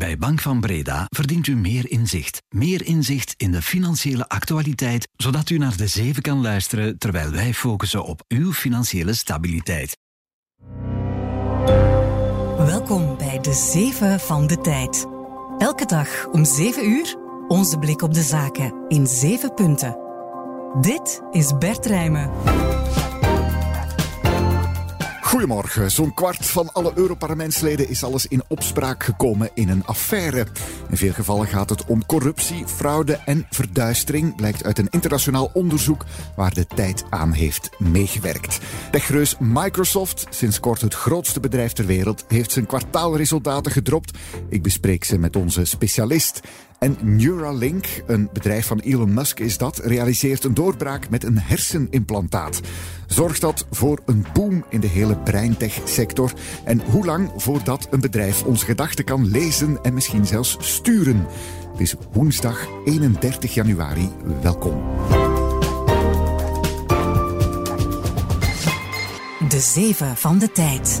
Bij Bank van Breda verdient u meer inzicht. Meer inzicht in de financiële actualiteit, zodat u naar de zeven kan luisteren terwijl wij focussen op uw financiële stabiliteit. Welkom bij de zeven van de tijd. Elke dag om 7 uur onze blik op de zaken in 7 punten. Dit is Bert Rijmen. Goedemorgen. Zo'n kwart van alle Europarlementsleden is alles in opspraak gekomen in een affaire. In veel gevallen gaat het om corruptie, fraude en verduistering, blijkt uit een internationaal onderzoek waar de tijd aan heeft meegewerkt. Techreus Microsoft, sinds kort het grootste bedrijf ter wereld, heeft zijn kwartaalresultaten gedropt. Ik bespreek ze met onze specialist. En Neuralink, een bedrijf van Elon Musk is dat, realiseert een doorbraak met een hersenimplantaat. Zorgt dat voor een boom in de hele breintech-sector? En hoe lang voordat een bedrijf onze gedachten kan lezen en misschien zelfs sturen? Het is woensdag 31 januari. Welkom. De zeven van de tijd.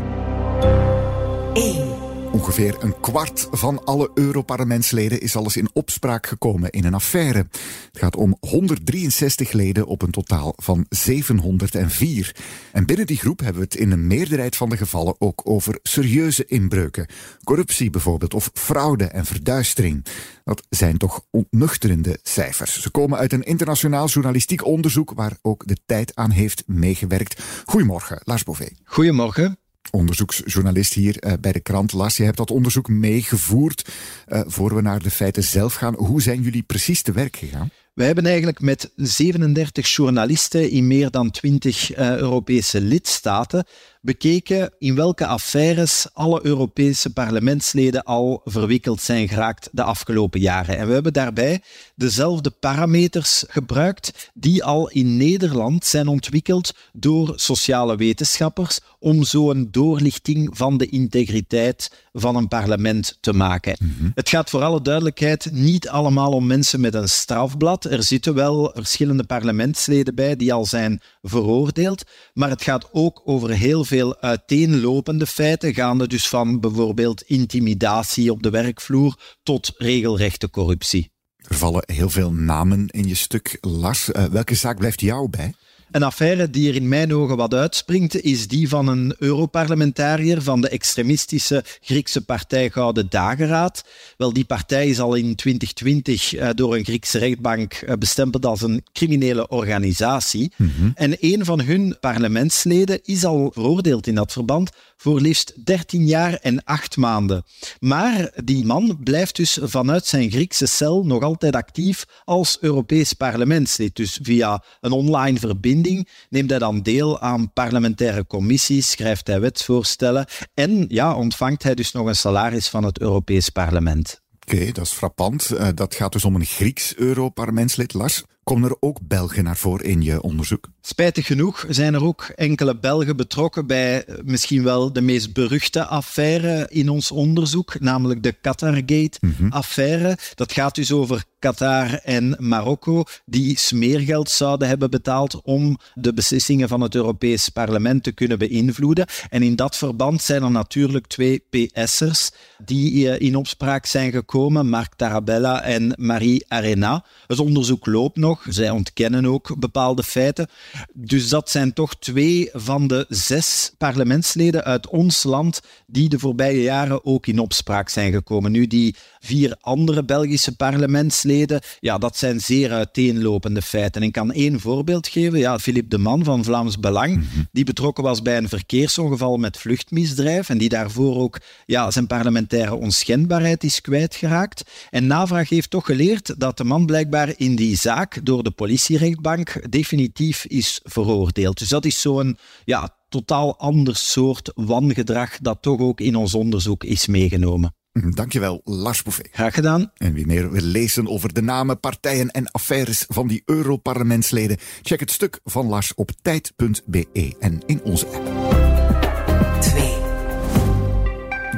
1. Ongeveer een kwart van alle Europarlementsleden is alles in opspraak gekomen in een affaire. Het gaat om 163 leden op een totaal van 704. En binnen die groep hebben we het in een meerderheid van de gevallen ook over serieuze inbreuken. Corruptie bijvoorbeeld, of fraude en verduistering. Dat zijn toch ontnuchterende cijfers. Ze komen uit een internationaal journalistiek onderzoek waar ook de tijd aan heeft meegewerkt. Goedemorgen, Lars Bové. Goedemorgen onderzoeksjournalist hier uh, bij de krant. Lars, je hebt dat onderzoek meegevoerd. Uh, voor we naar de feiten zelf gaan, hoe zijn jullie precies te werk gegaan? We hebben eigenlijk met 37 journalisten in meer dan 20 uh, Europese lidstaten bekeken in welke affaires alle Europese parlementsleden al verwikkeld zijn geraakt de afgelopen jaren. En we hebben daarbij dezelfde parameters gebruikt die al in Nederland zijn ontwikkeld door sociale wetenschappers om zo'n doorlichting van de integriteit van een parlement te maken. Mhm. Het gaat voor alle duidelijkheid niet allemaal om mensen met een strafblad. Er zitten wel verschillende parlementsleden bij die al zijn veroordeeld, maar het gaat ook over heel veel uiteenlopende feiten, gaande dus van bijvoorbeeld intimidatie op de werkvloer tot regelrechte corruptie. Er vallen heel veel namen in je stuk, Lars. Uh, welke zaak blijft jou bij? Een affaire die er in mijn ogen wat uitspringt, is die van een Europarlementariër van de extremistische Griekse partij Gouden Dageraad. Wel, die partij is al in 2020 uh, door een Griekse rechtbank uh, bestempeld als een criminele organisatie. Mm -hmm. En een van hun parlementsleden is al veroordeeld in dat verband voor liefst 13 jaar en 8 maanden. Maar die man blijft dus vanuit zijn Griekse cel nog altijd actief als Europees parlementslid. Dus via een online verbinding neemt hij dan deel aan parlementaire commissies, schrijft hij wetsvoorstellen en ja, ontvangt hij dus nog een salaris van het Europees Parlement. Oké, dat is frappant. Uh, dat gaat dus om een Grieks Europarlementslid, Lars. Komen er ook Belgen naar voren in je onderzoek? Spijtig genoeg zijn er ook enkele Belgen betrokken bij misschien wel de meest beruchte affaire in ons onderzoek, namelijk de Qatargate-affaire. Mm -hmm. Dat gaat dus over Qatar en Marokko, die smeergeld zouden hebben betaald om de beslissingen van het Europees Parlement te kunnen beïnvloeden. En in dat verband zijn er natuurlijk twee PS'ers die in opspraak zijn gekomen, Mark Tarabella en Marie Arena. Het onderzoek loopt nog, zij ontkennen ook bepaalde feiten. Dus dat zijn toch twee van de zes parlementsleden uit ons land die de voorbije jaren ook in opspraak zijn gekomen. Nu, die vier andere Belgische parlementsleden, ja, dat zijn zeer uiteenlopende feiten. En ik kan één voorbeeld geven. Ja, Philippe de Man van Vlaams Belang, -hmm. die betrokken was bij een verkeersongeval met vluchtmisdrijf en die daarvoor ook ja, zijn parlementaire onschendbaarheid is kwijtgeraakt. En navraag heeft toch geleerd dat de man blijkbaar in die zaak door de politierechtbank definitief is veroordeeld. Dus dat is zo'n ja, totaal ander soort wangedrag dat toch ook in ons onderzoek is meegenomen. Dankjewel, Lars Bouffet. Graag gedaan. En wie meer wil lezen over de namen, partijen en affaires van die Europarlementsleden, check het stuk van Lars op tijd.be en in onze app.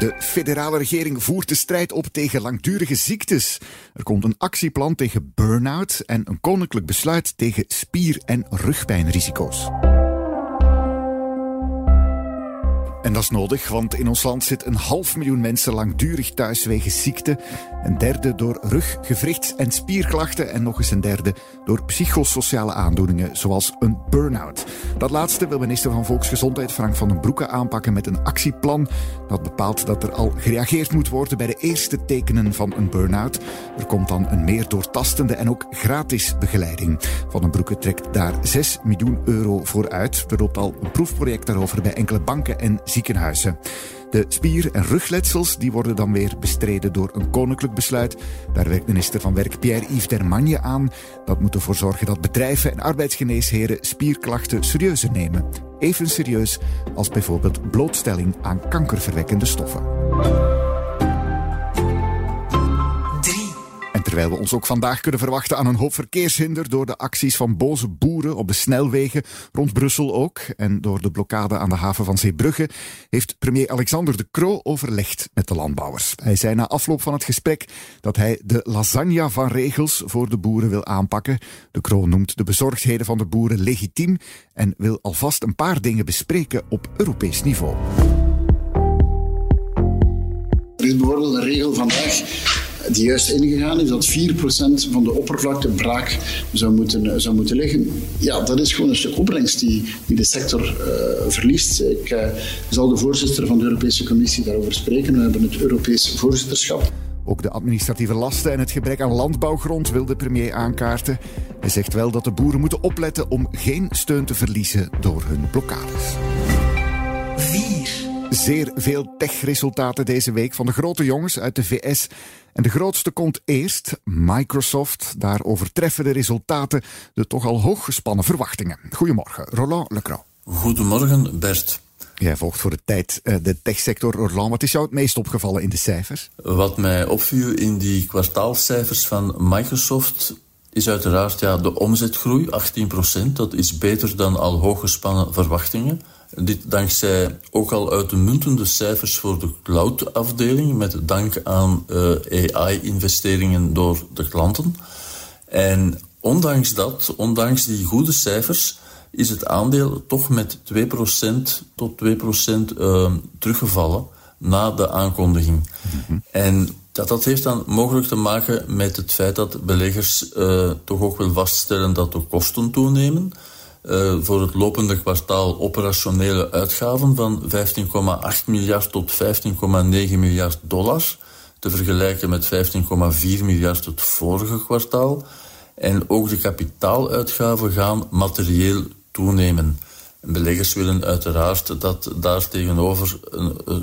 De federale regering voert de strijd op tegen langdurige ziektes. Er komt een actieplan tegen burn-out en een koninklijk besluit tegen spier- en rugpijnrisico's. En dat is nodig, want in ons land zit een half miljoen mensen langdurig thuis wegens ziekte. Een derde door rug, gewrichts- en spierklachten. En nog eens een derde door psychosociale aandoeningen, zoals een burn-out. Dat laatste wil minister van Volksgezondheid Frank van den Broeke aanpakken met een actieplan. Dat bepaalt dat er al gereageerd moet worden bij de eerste tekenen van een burn-out. Er komt dan een meer doortastende en ook gratis begeleiding. Van den Broeke trekt daar 6 miljoen euro voor uit. Er loopt al een proefproject daarover bij enkele banken en ziekenhuizen. De spier- en rugletsels die worden dan weer bestreden door een koninklijk besluit. Daar werkt minister van Werk Pierre-Yves Dermagne aan. Dat moet ervoor zorgen dat bedrijven en arbeidsgeneesheren spierklachten serieuzer nemen. Even serieus als bijvoorbeeld blootstelling aan kankerverwekkende stoffen. Terwijl we ons ook vandaag kunnen verwachten aan een hoop verkeershinder door de acties van boze boeren op de snelwegen, rond Brussel ook, en door de blokkade aan de haven van Zeebrugge, heeft premier Alexander de Croo overlegd met de landbouwers. Hij zei na afloop van het gesprek dat hij de lasagne van regels voor de boeren wil aanpakken. De Croo noemt de bezorgdheden van de boeren legitiem en wil alvast een paar dingen bespreken op Europees niveau. Er is bijvoorbeeld een regel vandaag die juist ingegaan is dat 4% van de oppervlakte braak zou moeten, zou moeten liggen. Ja, dat is gewoon een stuk opbrengst die, die de sector uh, verliest. Ik uh, zal de voorzitter van de Europese Commissie daarover spreken. We hebben het Europees voorzitterschap. Ook de administratieve lasten en het gebrek aan landbouwgrond wil de premier aankaarten. Hij zegt wel dat de boeren moeten opletten om geen steun te verliezen door hun blokkades. 4. Zeer veel tech-resultaten deze week van de grote jongens uit de VS en de grootste komt eerst, Microsoft. Daar overtreffen de resultaten de toch al hooggespannen verwachtingen. Goedemorgen, Roland Lecroix. Goedemorgen, Bert. Jij volgt voor de tijd eh, de techsector. Roland, wat is jou het meest opgevallen in de cijfers? Wat mij opviel in die kwartaalcijfers van Microsoft is uiteraard ja, de omzetgroei, 18%. Dat is beter dan al hooggespannen verwachtingen. Dit dankzij ook al uitmuntende cijfers voor de cloud-afdeling, met dank aan uh, AI-investeringen door de klanten. En ondanks dat, ondanks die goede cijfers, is het aandeel toch met 2% tot 2% uh, teruggevallen na de aankondiging. Mm En dat, dat heeft dan mogelijk te maken met het feit dat beleggers uh, toch ook wel vaststellen dat de kosten toenemen. Uh, voor het lopende kwartaal operationele uitgaven van 15,8 miljard tot 15,9 miljard dollar. Te vergelijken met 15,4 miljard het vorige kwartaal. En ook de kapitaaluitgaven gaan materieel toenemen. Beleggers willen uiteraard dat daar tegenover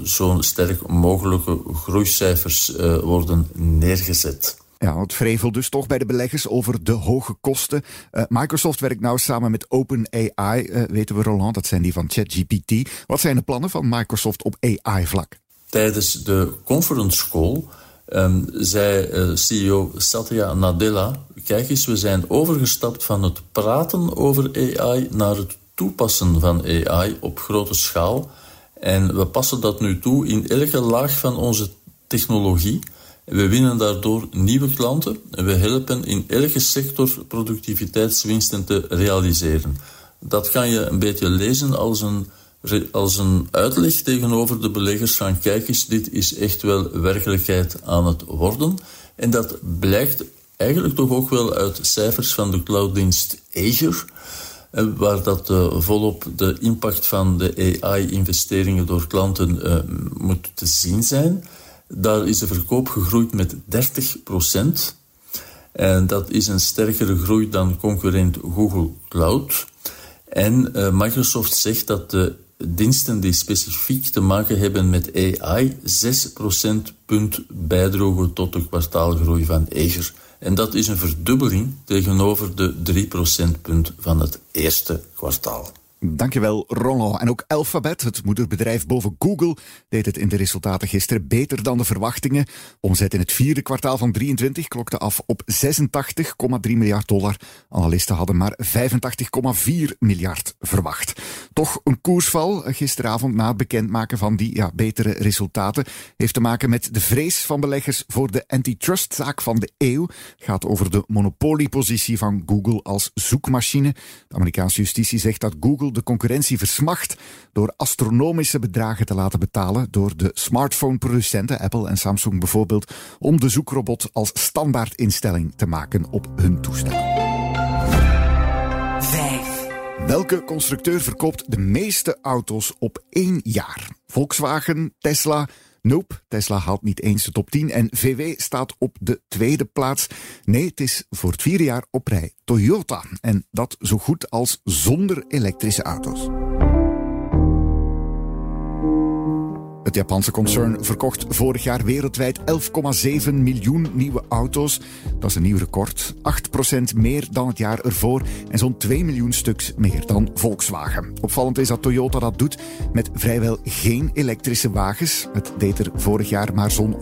zo'n sterk mogelijke groeicijfers uh, worden neergezet. Ja, het vrevel dus toch bij de beleggers over de hoge kosten. Uh, Microsoft werkt nou samen met OpenAI, uh, weten we Roland, dat zijn die van ChatGPT. Wat zijn de plannen van Microsoft op AI-vlak? Tijdens de conference call um, zei uh, CEO Satya Nadella... kijk eens, we zijn overgestapt van het praten over AI naar het toepassen van AI op grote schaal. En we passen dat nu toe in elke laag van onze technologie... We winnen daardoor nieuwe klanten en we helpen in elke sector productiviteitswinsten te realiseren. Dat kan je een beetje lezen als een, als een uitleg tegenover de beleggers van kijk eens, dit is echt wel werkelijkheid aan het worden. En dat blijkt eigenlijk toch ook wel uit cijfers van de clouddienst Azure, eh, waar dat uh, volop de impact van de AI-investeringen door klanten uh, moet te zien zijn. Daar is de verkoop gegroeid met 30 procent. En dat is een sterkere groei dan concurrent Google Cloud. En uh, Microsoft zegt dat de diensten die specifiek te maken hebben met AI 6 procentpunt bijdroegen tot de kwartaalgroei van Azure. En dat is een verdubbeling tegenover de 3 procentpunt van het eerste kwartaal. Dankjewel, Roland. En ook Alphabet, het moederbedrijf boven Google, deed het in de resultaten gisteren beter dan de verwachtingen. Omzet in het vierde kwartaal van 23 klokte af op 86,3 miljard dollar. Analisten hadden maar 85,4 miljard verwacht. Toch een koersval gisteravond na het bekendmaken van die ja, betere resultaten heeft te maken met de vrees van beleggers voor de antitrustzaak van de eeuw. Gaat over de monopoliepositie van Google als zoekmachine. De Amerikaanse justitie zegt dat Google Google de concurrentie versmacht door astronomische bedragen te laten betalen door de smartphone-producenten, Apple en Samsung bijvoorbeeld, om de zoekrobot als standaardinstelling te maken op hun toestel. 5. Welke constructeur verkoopt de meeste auto's op één jaar? Volkswagen, Tesla, Nope, Tesla haalt niet eens de top 10 en VW staat op de tweede plaats. Nee, het is voor het vierde jaar op rij Toyota. En dat zo goed als zonder elektrische auto's. Het Japanse concern verkocht vorig jaar wereldwijd 11,7 miljoen nieuwe auto's. Dat is een nieuw record. 8% meer dan het jaar ervoor en zo'n 2 miljoen stuks meer dan Volkswagen. Opvallend is dat Toyota dat doet met vrijwel geen elektrische wagens. Het deed er vorig jaar maar zo'n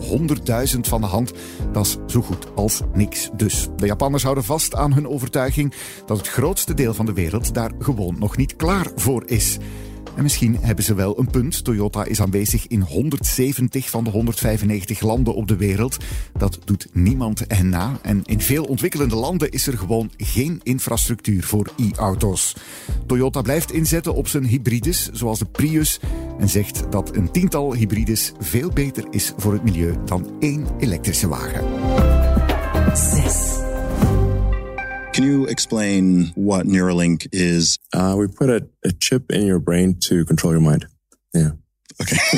100.000 van de hand. Dat is zo goed als niks dus. De Japanners houden vast aan hun overtuiging dat het grootste deel van de wereld daar gewoon nog niet klaar voor is. En misschien hebben ze wel een punt. Toyota is aanwezig in 170 van de 195 landen op de wereld. Dat doet niemand en na. En in veel ontwikkelende landen is er gewoon geen infrastructuur voor e-auto's. Toyota blijft inzetten op zijn hybrides, zoals de Prius. En zegt dat een tiental hybrides veel beter is voor het milieu dan één elektrische wagen. Can you explain what Neuralink is? Uh, we put a, a chip in your brain to control your mind. Yeah. Okay.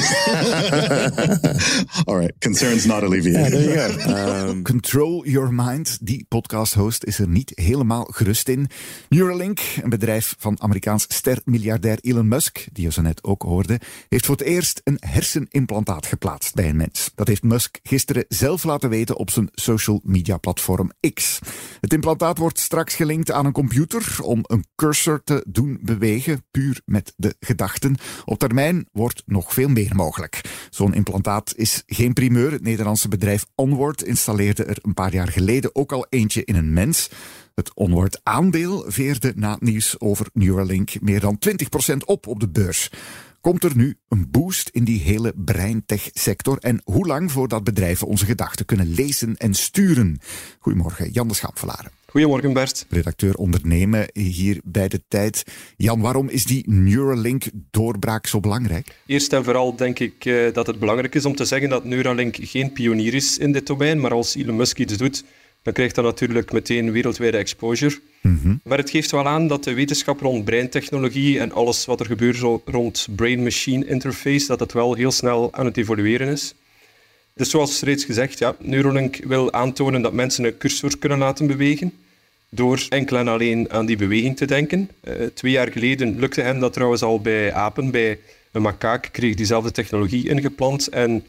All right. Concerns not alleviated. there you go. Um, Control Your Mind, die podcast-host, is er niet helemaal gerust in. Neuralink, een bedrijf van Amerikaans ster-miljardair Elon Musk, die je zo net ook hoorde, heeft voor het eerst een hersenimplantaat geplaatst bij een mens. Dat heeft Musk gisteren zelf laten weten op zijn social media platform X. Het implantaat wordt straks gelinkt aan een computer om een cursor te doen bewegen, puur met de gedachten. Op termijn wordt nog veel meer mogelijk. Zo'n implantaat is geen primeur. Het Nederlandse bedrijf Onward installeerde er een paar jaar geleden ook al eentje in een mens. Het Onward aandeel veerde na het nieuws over Neuralink meer dan 20% op op de beurs. Komt er nu een boost in die hele breintech-sector? En hoe lang voordat bedrijven onze gedachten kunnen lezen en sturen? Goedemorgen, Jan de. Goedemorgen Bert. Redacteur ondernemen hier bij de tijd. Jan, waarom is die Neuralink-doorbraak zo belangrijk? Eerst en vooral denk ik uh, dat het belangrijk is om te zeggen dat Neuralink geen pionier is in dit domein, maar als Elon Musk iets doet, dan krijgt dat natuurlijk meteen wereldwijde exposure. Mm -hmm. Maar het geeft wel aan dat de wetenschap rond breintechnologie en alles wat er gebeurt rond brain-machine interface, dat het wel heel snel aan het evolueren is. Dus zoals reeds gezegd, ja, Neuralink wil aantonen dat mensen een cursor kunnen laten bewegen door enkel en alleen aan die beweging te denken. Uh, twee jaar geleden lukte hem dat trouwens al bij apen, bij een makaak kreeg diezelfde technologie ingeplant en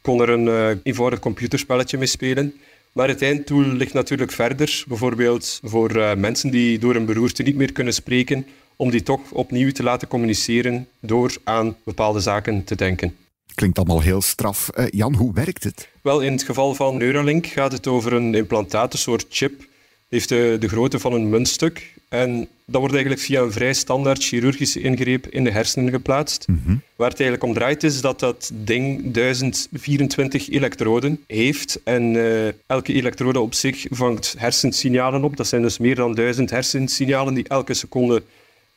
kon er een uh, eenvoudig computerspelletje mee spelen. Maar het einddoel ligt natuurlijk verder, bijvoorbeeld voor uh, mensen die door een beroerte niet meer kunnen spreken, om die toch opnieuw te laten communiceren door aan bepaalde zaken te denken. Klinkt allemaal heel straf. Uh, Jan, hoe werkt het? Wel, in het geval van Neuralink gaat het over een implantaat, een soort chip. Heeft de, de grootte van een muntstuk. En dat wordt eigenlijk via een vrij standaard chirurgische ingreep in de hersenen geplaatst. Mm -hmm. Waar het eigenlijk om draait is dat dat ding 1024 elektroden heeft. En uh, elke elektrode op zich vangt hersensignalen op. Dat zijn dus meer dan 1000 hersensignalen die elke seconde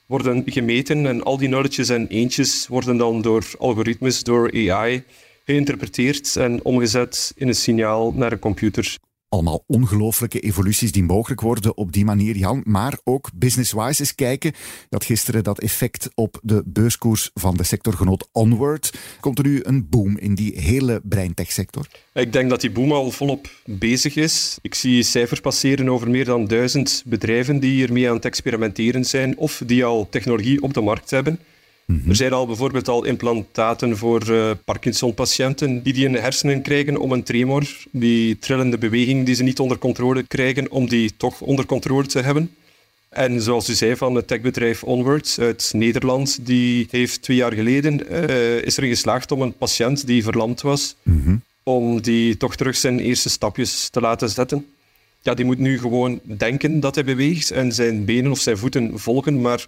worden gemeten en al die nulletjes en eentjes worden dan door algoritmes, door AI, geïnterpreteerd en omgezet in een signaal naar een computer. Allemaal ongelooflijke evoluties die mogelijk worden op die manier, Jan. Maar ook business-wise eens kijken. Dat gisteren dat effect op de beurskoers van de sectorgenoot Onward. Komt er nu een boom in die hele breintech-sector? Ik denk dat die boom al volop bezig is. Ik zie cijfers passeren over meer dan duizend bedrijven die hiermee aan het experimenteren zijn of die al technologie op de markt hebben. Mm-hmm. Er zijn al bijvoorbeeld al implantaten voor uh, Parkinson-patiënten die die in de hersenen krijgen om een tremor, die trillende beweging die ze niet onder controle krijgen, om die toch onder controle te hebben. En zoals u zei van het techbedrijf Onwards uit Nederland, die heeft twee jaar geleden uh, is erin geslaagd om een patiënt die verlamd was, mm-hmm. om die toch terug zijn eerste stapjes te laten zetten. Ja, die moet nu gewoon denken dat hij beweegt en zijn benen of zijn voeten volgen, maar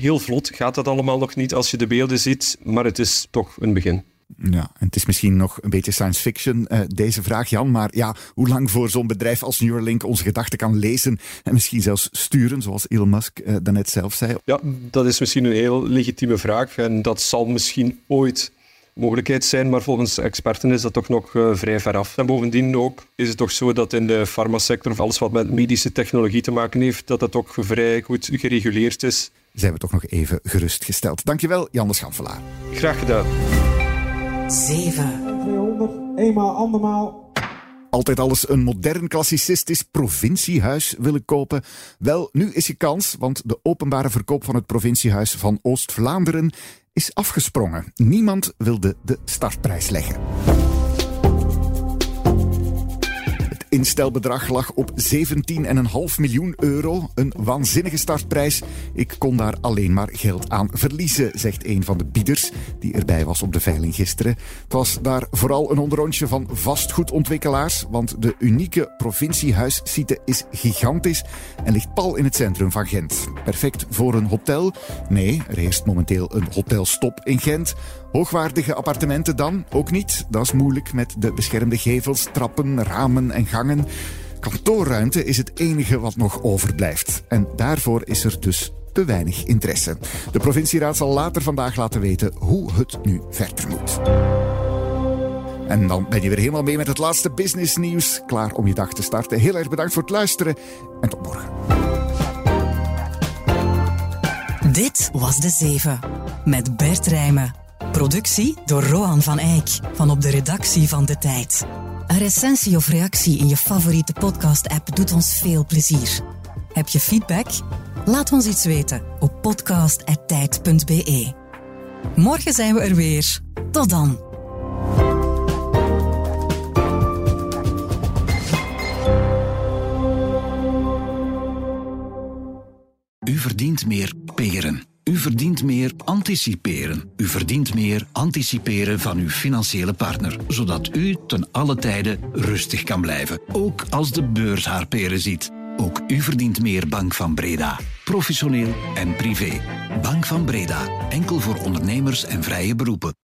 heel vlot gaat dat allemaal nog niet als je de beelden ziet, maar het is toch een begin. Ja, en het is misschien nog een beetje science fiction, uh, deze vraag, Jan. Maar ja, hoe lang voor zo'n bedrijf als Neuralink onze gedachten kan lezen en misschien zelfs sturen, zoals Elon Musk uh, daarnet zelf zei? Ja, dat is misschien een heel legitieme vraag. En dat zal misschien ooit mogelijkheid zijn, maar volgens experten is dat toch nog uh, vrij ver af. En bovendien ook is het toch zo dat in de farmasector of alles wat met medische technologie te maken heeft, dat dat ook vrij goed gereguleerd is. Zijn we toch nog even gerustgesteld. Dankjewel, Jan de Schanvelaar. Graag gedaan. 7. 200, eenmaal, andermaal. Altijd alles een modern klassicistisch provinciehuis willen kopen? Wel, nu is je kans, want de openbare verkoop van het provinciehuis van Oost-Vlaanderen is afgesprongen. Niemand wilde de startprijs leggen. Instelbedrag lag op 17,5 miljoen euro. Een waanzinnige startprijs. Ik kon daar alleen maar geld aan verliezen, zegt een van de bieders die erbij was op de veiling gisteren. Het was daar vooral een onderrondje van vastgoedontwikkelaars, want de unieke provinciehuissite is gigantisch en ligt pal in het centrum van Gent. Perfect voor een hotel? Nee, er heerst momenteel een hotelstop in Gent. Hoogwaardige appartementen dan? Ook niet. Dat is moeilijk met de beschermde gevels, trappen, ramen en gangen. Kantoorruimte is het enige wat nog overblijft. En daarvoor is er dus te weinig interesse. De provincieraad zal later vandaag laten weten hoe het nu verder moet. En dan ben je weer helemaal mee met het laatste businessnieuws. Klaar om je dag te starten. Heel erg bedankt voor het luisteren en tot morgen. Dit was De Zeven met Bert Rijmen. Productie door Roan van Eyck van op de redactie van De Tijd. Een recensie of reactie in je favoriete podcast-app doet ons veel plezier. Heb je feedback? Laat ons iets weten op podcast.tijd.be. Morgen zijn we er weer. Tot dan. U verdient meer peren. U verdient meer anticiperen. U verdient meer anticiperen van uw financiële partner, zodat u ten alle tijde rustig kan blijven, ook als de beurs haar peren ziet. Ook u verdient meer Bank van Breda. Professioneel en privé. Bank van Breda. Enkel voor ondernemers en vrije beroepen.